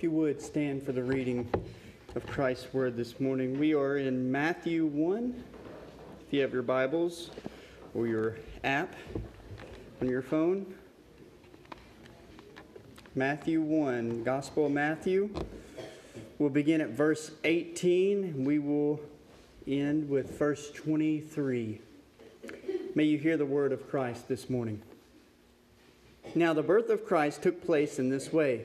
If you would stand for the reading of Christ's word this morning. We are in Matthew 1. If you have your Bibles or your app on your phone, Matthew 1, Gospel of Matthew. We'll begin at verse 18. We will end with verse 23. May you hear the word of Christ this morning. Now, the birth of Christ took place in this way.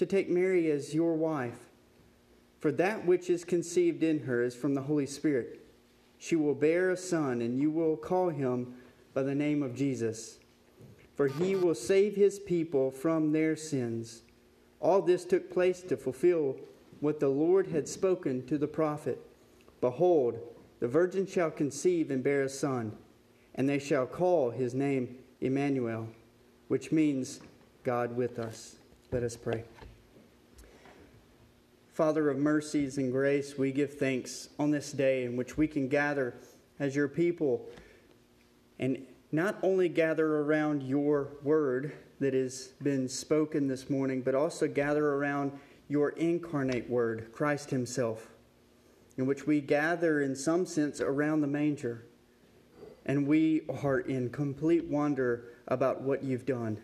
to take Mary as your wife, for that which is conceived in her is from the Holy Spirit. She will bear a son, and you will call him by the name of Jesus, for he will save his people from their sins. All this took place to fulfill what the Lord had spoken to the prophet Behold, the virgin shall conceive and bear a son, and they shall call his name Emmanuel, which means God with us. Let us pray. Father of mercies and grace, we give thanks on this day in which we can gather as your people and not only gather around your word that has been spoken this morning, but also gather around your incarnate word, Christ Himself, in which we gather in some sense around the manger. And we are in complete wonder about what you've done.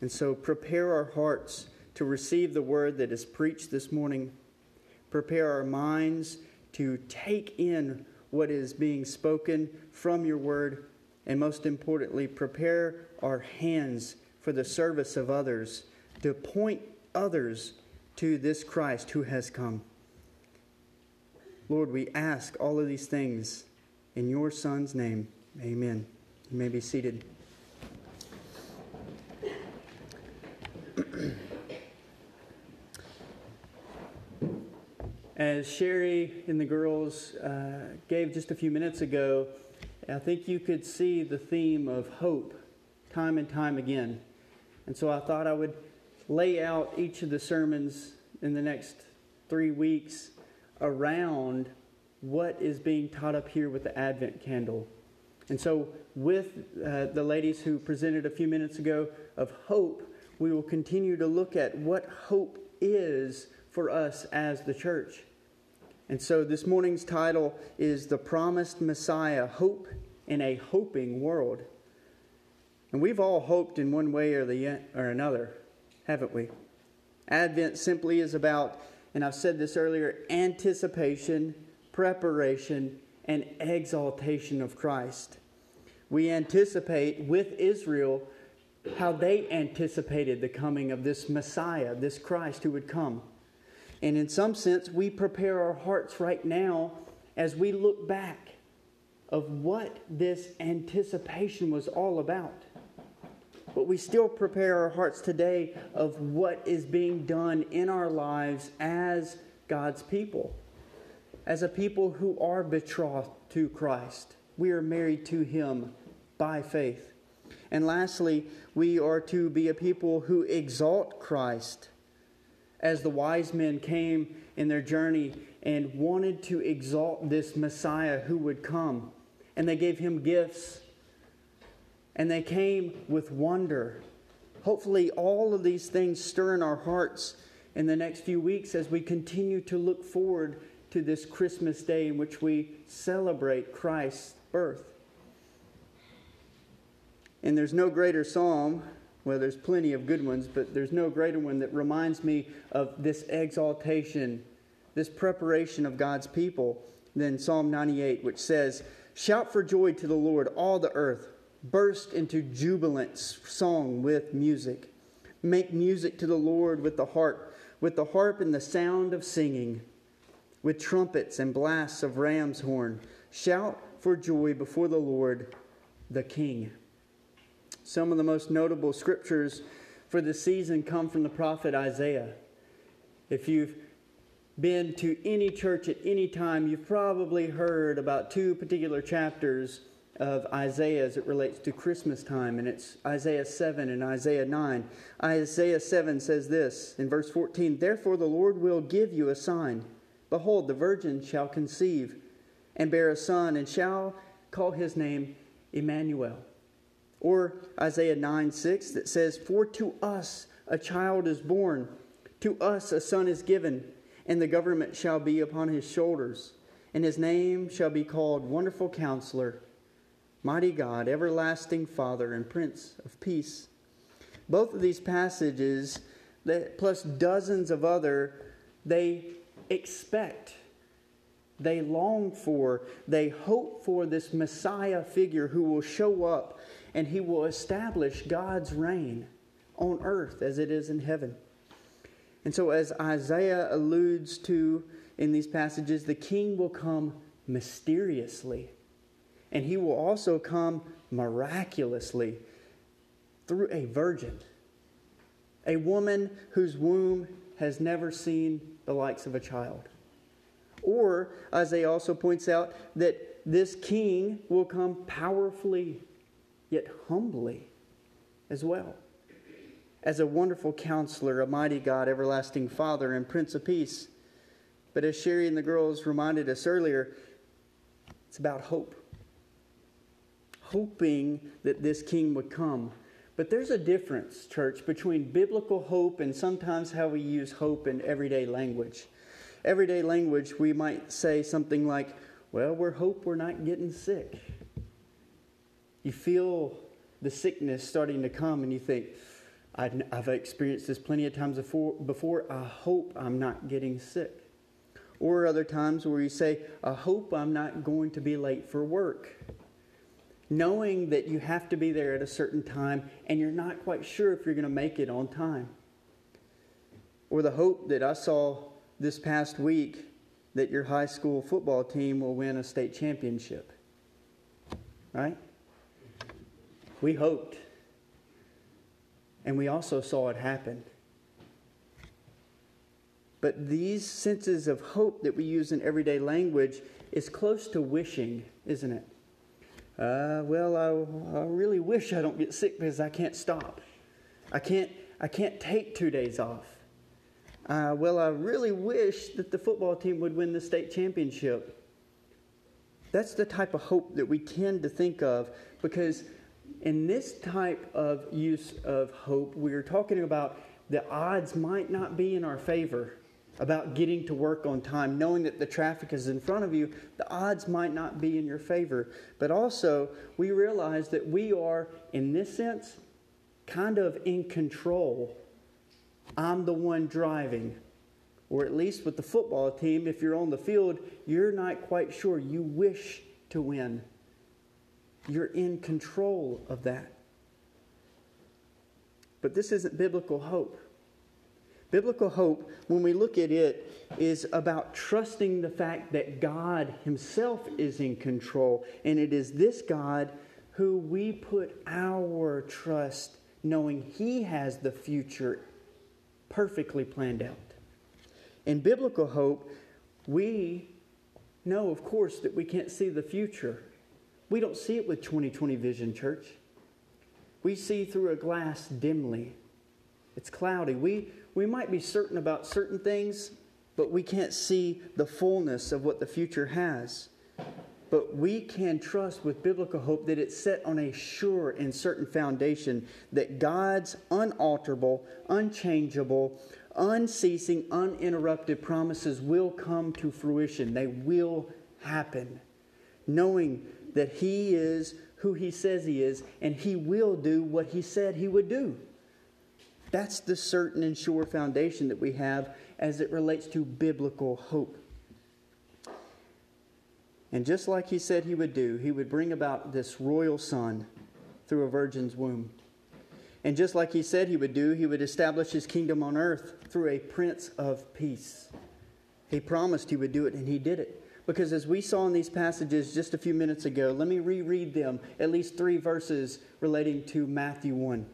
And so prepare our hearts to receive the word that is preached this morning. Prepare our minds to take in what is being spoken from your word. And most importantly, prepare our hands for the service of others, to point others to this Christ who has come. Lord, we ask all of these things in your Son's name. Amen. You may be seated. As Sherry and the girls uh, gave just a few minutes ago, I think you could see the theme of hope time and time again. And so I thought I would lay out each of the sermons in the next three weeks around what is being taught up here with the Advent candle. And so, with uh, the ladies who presented a few minutes ago of hope, we will continue to look at what hope is for us as the church. And so this morning's title is The Promised Messiah Hope in a Hoping World. And we've all hoped in one way or, the, or another, haven't we? Advent simply is about, and I've said this earlier, anticipation, preparation, and exaltation of Christ. We anticipate with Israel how they anticipated the coming of this Messiah, this Christ who would come. And in some sense, we prepare our hearts right now as we look back of what this anticipation was all about. But we still prepare our hearts today of what is being done in our lives as God's people, as a people who are betrothed to Christ. We are married to Him by faith. And lastly, we are to be a people who exalt Christ as the wise men came in their journey and wanted to exalt this Messiah who would come. And they gave him gifts. And they came with wonder. Hopefully, all of these things stir in our hearts in the next few weeks as we continue to look forward to this Christmas day in which we celebrate Christ's birth. And there's no greater psalm well, there's plenty of good ones, but there's no greater one that reminds me of this exaltation, this preparation of God's people than Psalm 98, which says, Shout for joy to the Lord, all the earth. Burst into jubilant song with music. Make music to the Lord with the harp, with the harp and the sound of singing, with trumpets and blasts of ram's horn. Shout for joy before the Lord, the King. Some of the most notable scriptures for the season come from the prophet Isaiah. If you've been to any church at any time, you've probably heard about two particular chapters of Isaiah as it relates to Christmas time, and it's Isaiah 7 and Isaiah 9. Isaiah 7 says this in verse 14 Therefore the Lord will give you a sign. Behold, the virgin shall conceive and bear a son, and shall call his name Emmanuel. Or Isaiah 9 6 that says, For to us a child is born, to us a son is given, and the government shall be upon his shoulders, and his name shall be called Wonderful Counselor Mighty God, everlasting Father, and Prince of Peace. Both of these passages, plus dozens of other, they expect, they long for, they hope for this Messiah figure who will show up and he will establish God's reign on earth as it is in heaven. And so, as Isaiah alludes to in these passages, the king will come mysteriously and he will also come miraculously through a virgin, a woman whose womb has never seen the likes of a child. Or, Isaiah also points out that this king will come powerfully, yet humbly as well. As a wonderful counselor, a mighty God, everlasting Father, and Prince of Peace. But as Sherry and the girls reminded us earlier, it's about hope hoping that this king would come. But there's a difference, church, between biblical hope and sometimes how we use hope in everyday language. Everyday language, we might say something like, Well, we're hope we're not getting sick. You feel the sickness starting to come, and you think, I've experienced this plenty of times before. I hope I'm not getting sick. Or other times where you say, I hope I'm not going to be late for work knowing that you have to be there at a certain time and you're not quite sure if you're going to make it on time. Or the hope that I saw this past week that your high school football team will win a state championship. Right? We hoped. And we also saw it happen. But these senses of hope that we use in everyday language is close to wishing, isn't it? Uh, well, I, I really wish I don't get sick because I can't stop. I can't, I can't take two days off. Uh, well, I really wish that the football team would win the state championship. That's the type of hope that we tend to think of because in this type of use of hope, we are talking about the odds might not be in our favor about getting to work on time, knowing that the traffic is in front of you, the odds might not be in your favor. But also, we realize that we are, in this sense, kind of in control. I'm the one driving. Or at least with the football team, if you're on the field, you're not quite sure. You wish to win. You're in control of that. But this isn't biblical hope. Biblical hope, when we look at it, is about trusting the fact that God Himself is in control. And it is this God who we put our trust, knowing He has the future perfectly planned out. In biblical hope, we know, of course, that we can't see the future. We don't see it with 2020 vision, church. We see through a glass dimly. It's cloudy. We, we might be certain about certain things, but we can't see the fullness of what the future has. But we can trust with biblical hope that it's set on a sure and certain foundation that God's unalterable, unchangeable, unceasing, uninterrupted promises will come to fruition. They will happen. Knowing that He is who He says He is, and He will do what He said He would do. That's the certain and sure foundation that we have as it relates to biblical hope. And just like he said he would do, he would bring about this royal son through a virgin's womb. And just like he said he would do, he would establish his kingdom on earth through a prince of peace. He promised he would do it, and he did it. Because as we saw in these passages just a few minutes ago, let me reread them, at least three verses relating to Matthew 1.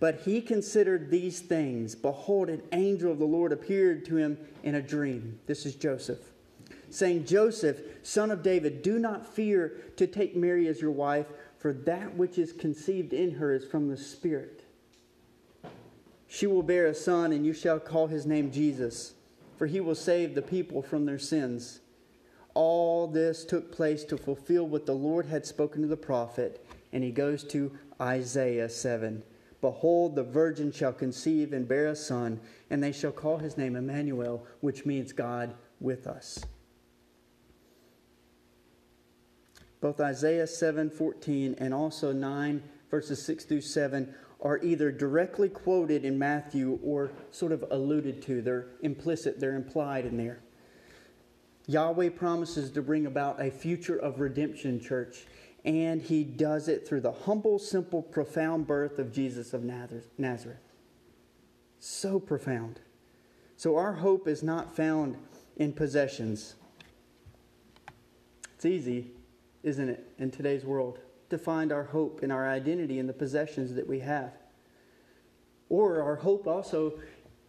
But he considered these things. Behold, an angel of the Lord appeared to him in a dream. This is Joseph, saying, Joseph, son of David, do not fear to take Mary as your wife, for that which is conceived in her is from the Spirit. She will bear a son, and you shall call his name Jesus, for he will save the people from their sins. All this took place to fulfill what the Lord had spoken to the prophet, and he goes to Isaiah 7. Behold, the virgin shall conceive and bear a son, and they shall call his name Emmanuel, which means God with us. Both Isaiah 7:14 and also 9 verses 6 through 7 are either directly quoted in Matthew or sort of alluded to. They're implicit, they're implied in there. Yahweh promises to bring about a future of redemption, church and he does it through the humble, simple, profound birth of Jesus of Nazareth. So profound. So our hope is not found in possessions. It's easy, isn't it, in today's world, to find our hope and our identity in the possessions that we have. Or our hope also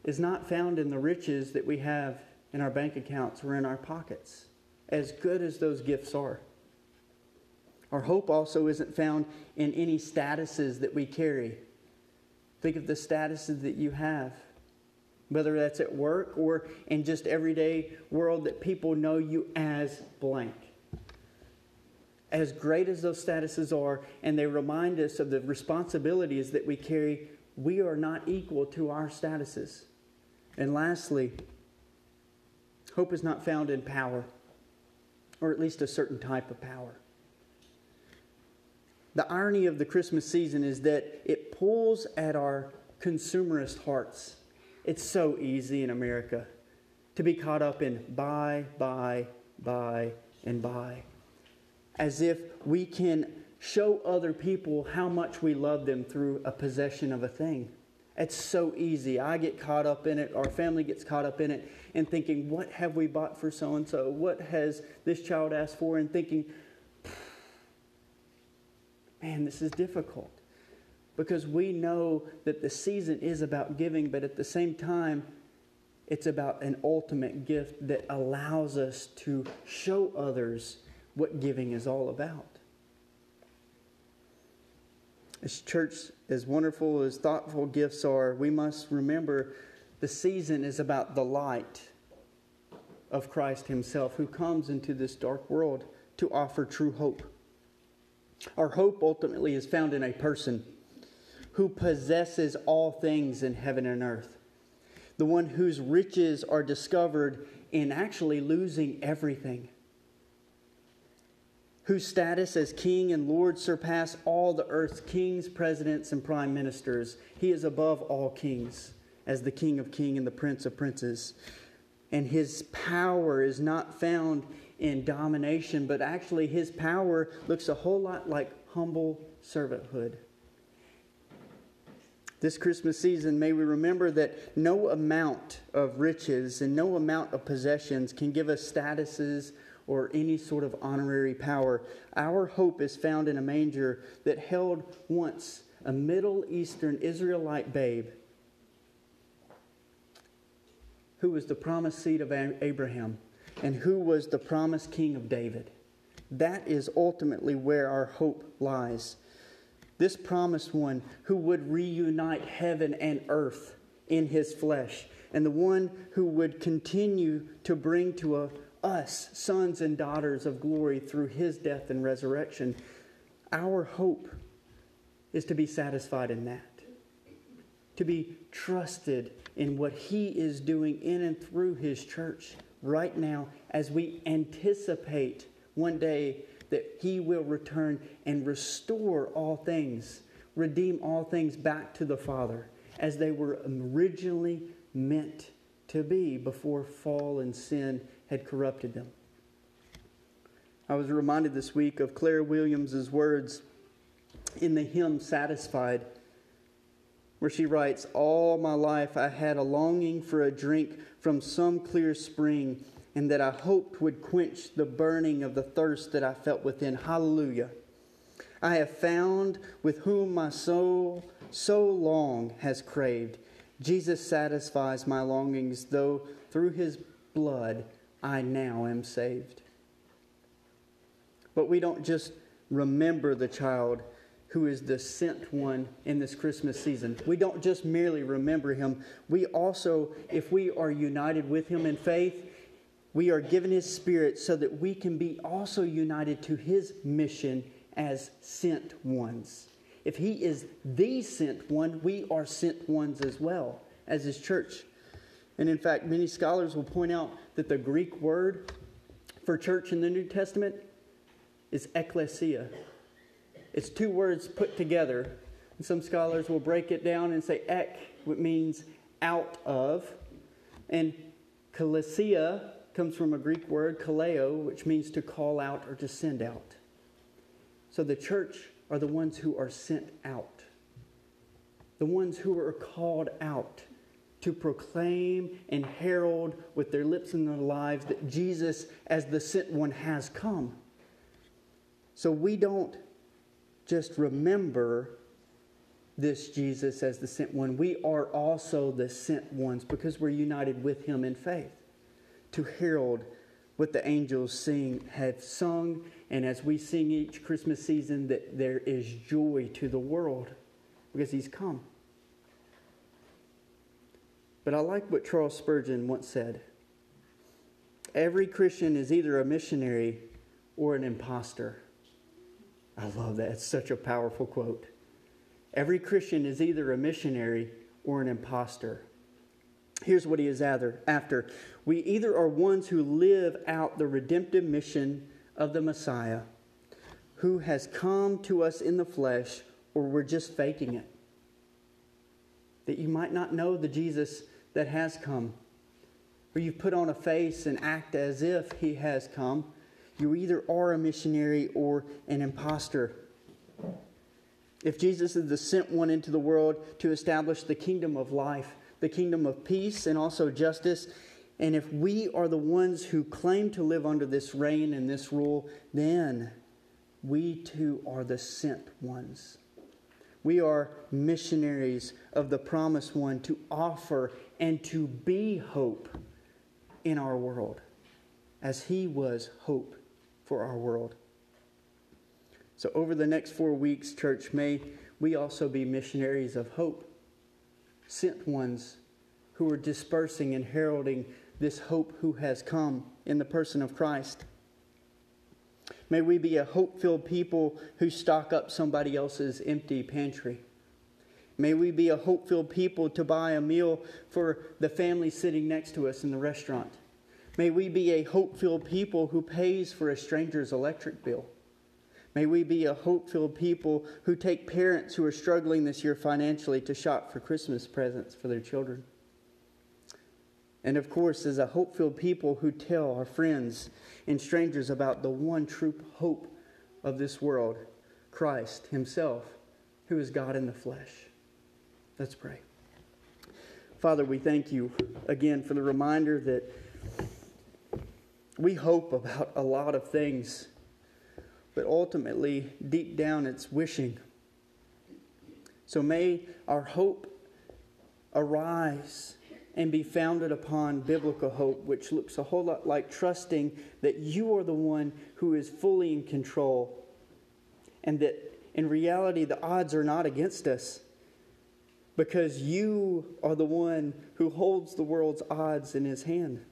is not found in the riches that we have in our bank accounts or in our pockets, as good as those gifts are. Our hope also isn't found in any statuses that we carry. Think of the statuses that you have, whether that's at work or in just everyday world that people know you as blank. As great as those statuses are, and they remind us of the responsibilities that we carry, we are not equal to our statuses. And lastly, hope is not found in power, or at least a certain type of power. The irony of the Christmas season is that it pulls at our consumerist hearts. It's so easy in America to be caught up in buy, buy, buy, and buy. As if we can show other people how much we love them through a possession of a thing. It's so easy. I get caught up in it, our family gets caught up in it, and thinking, what have we bought for so and so? What has this child asked for? And thinking, man, this is difficult. Because we know that the season is about giving, but at the same time, it's about an ultimate gift that allows us to show others what giving is all about. As church, as wonderful as thoughtful gifts are, we must remember the season is about the light of Christ Himself, who comes into this dark world to offer true hope. Our hope ultimately is found in a person who possesses all things in heaven and earth, the one whose riches are discovered in actually losing everything, whose status as king and lord surpass all the earth's kings, presidents, and prime ministers. He is above all kings, as the king of kings and the prince of princes. And his power is not found in domination, but actually his power looks a whole lot like humble servanthood. This Christmas season, may we remember that no amount of riches and no amount of possessions can give us statuses or any sort of honorary power. Our hope is found in a manger that held once a Middle Eastern Israelite babe who was the promised seed of Abraham and who was the promised king of David. That is ultimately where our hope lies. This promised one who would reunite heaven and earth in his flesh, and the one who would continue to bring to a, us sons and daughters of glory through his death and resurrection. Our hope is to be satisfied in that, to be trusted in what he is doing in and through his church right now as we anticipate one day that He will return and restore all things, redeem all things back to the Father as they were originally meant to be before fall and sin had corrupted them. I was reminded this week of Claire Williams' words in the hymn Satisfied, where she writes, All my life I had a longing for a drink from some clear spring, and that I hoped would quench the burning of the thirst that I felt within. Hallelujah. I have found with whom my soul so long has craved. Jesus satisfies my longings, though through his blood I now am saved. But we don't just remember the child who is the sent one in this Christmas season. We don't just merely remember him, we also, if we are united with him in faith, we are given his spirit so that we can be also united to his mission as sent ones. If he is the sent one, we are sent ones as well as his church. And in fact, many scholars will point out that the Greek word for church in the New Testament is ecclesia. It's two words put together. And some scholars will break it down and say ek, which means out of. And kalesia comes from a Greek word, kaleo, which means to call out or to send out. So the church are the ones who are sent out, the ones who are called out to proclaim and herald with their lips and their lives that Jesus, as the sent one, has come. So we don't just remember this Jesus as the sent one. We are also the sent ones because we're united with him in faith to herald what the angels sing have sung and as we sing each christmas season that there is joy to the world because he's come but i like what charles spurgeon once said every christian is either a missionary or an impostor I love that. It's such a powerful quote. Every Christian is either a missionary or an impostor. Here's what he is after. We either are ones who live out the redemptive mission of the Messiah, who has come to us in the flesh, or we're just faking it. That you might not know the Jesus that has come, or you've put on a face and act as if he has come you either are a missionary or an impostor. If Jesus is the sent one into the world to establish the kingdom of life, the kingdom of peace, and also justice, and if we are the ones who claim to live under this reign and this rule, then we too are the sent ones. We are missionaries of the promised one to offer and to be hope in our world, as he was hope for our world. So, over the next four weeks, church, may we also be missionaries of hope, sent ones who are dispersing and heralding this hope who has come in the person of Christ. May we be a hope filled people who stock up somebody else's empty pantry. May we be a hope filled people to buy a meal for the family sitting next to us in the restaurant. May we be a hope filled people who pays for a stranger's electric bill. May we be a hope filled people who take parents who are struggling this year financially to shop for Christmas presents for their children. And of course, as a hope filled people who tell our friends and strangers about the one true hope of this world, Christ Himself, who is God in the flesh. Let's pray. Father, we thank you again for the reminder that we hope about a lot of things, but ultimately, deep down, it's wishing. So may our hope arise and be founded upon biblical hope, which looks a whole lot like trusting that you are the one who is fully in control, and that in reality, the odds are not against us because you are the one who holds the world's odds in his hand.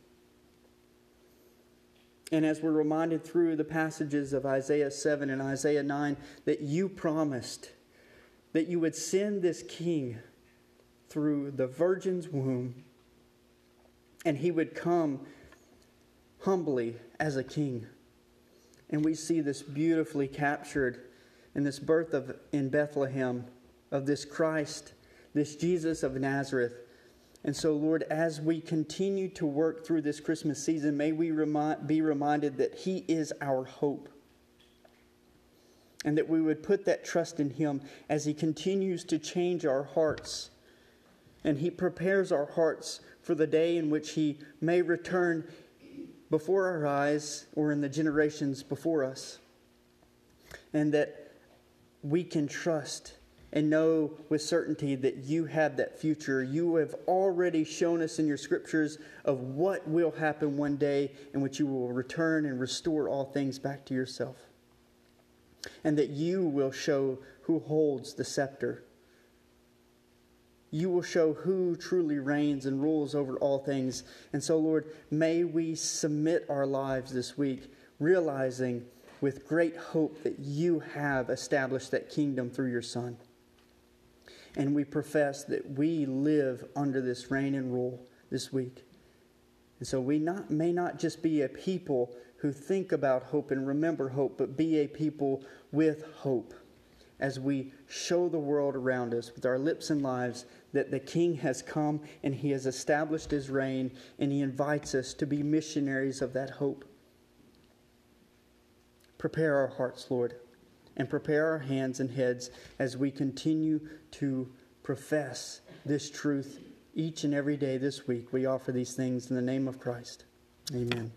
And as we're reminded through the passages of Isaiah 7 and Isaiah 9, that you promised that you would send this king through the virgin's womb, and he would come humbly as a king. And we see this beautifully captured in this birth of in Bethlehem of this Christ, this Jesus of Nazareth and so, Lord, as we continue to work through this Christmas season, may we remind, be reminded that He is our hope. And that we would put that trust in Him as He continues to change our hearts. And He prepares our hearts for the day in which He may return before our eyes or in the generations before us. And that we can trust and know with certainty that you have that future. You have already shown us in your scriptures of what will happen one day in which you will return and restore all things back to yourself. And that you will show who holds the scepter. You will show who truly reigns and rules over all things. And so, Lord, may we submit our lives this week, realizing with great hope that you have established that kingdom through your Son and we profess that we live under this reign and rule this week. And so we not, may not just be a people who think about hope and remember hope, but be a people with hope as we show the world around us with our lips and lives that the King has come and he has established his reign and he invites us to be missionaries of that hope. Prepare our hearts, Lord and prepare our hands and heads as we continue to profess this truth each and every day this week. We offer these things in the name of Christ. Amen.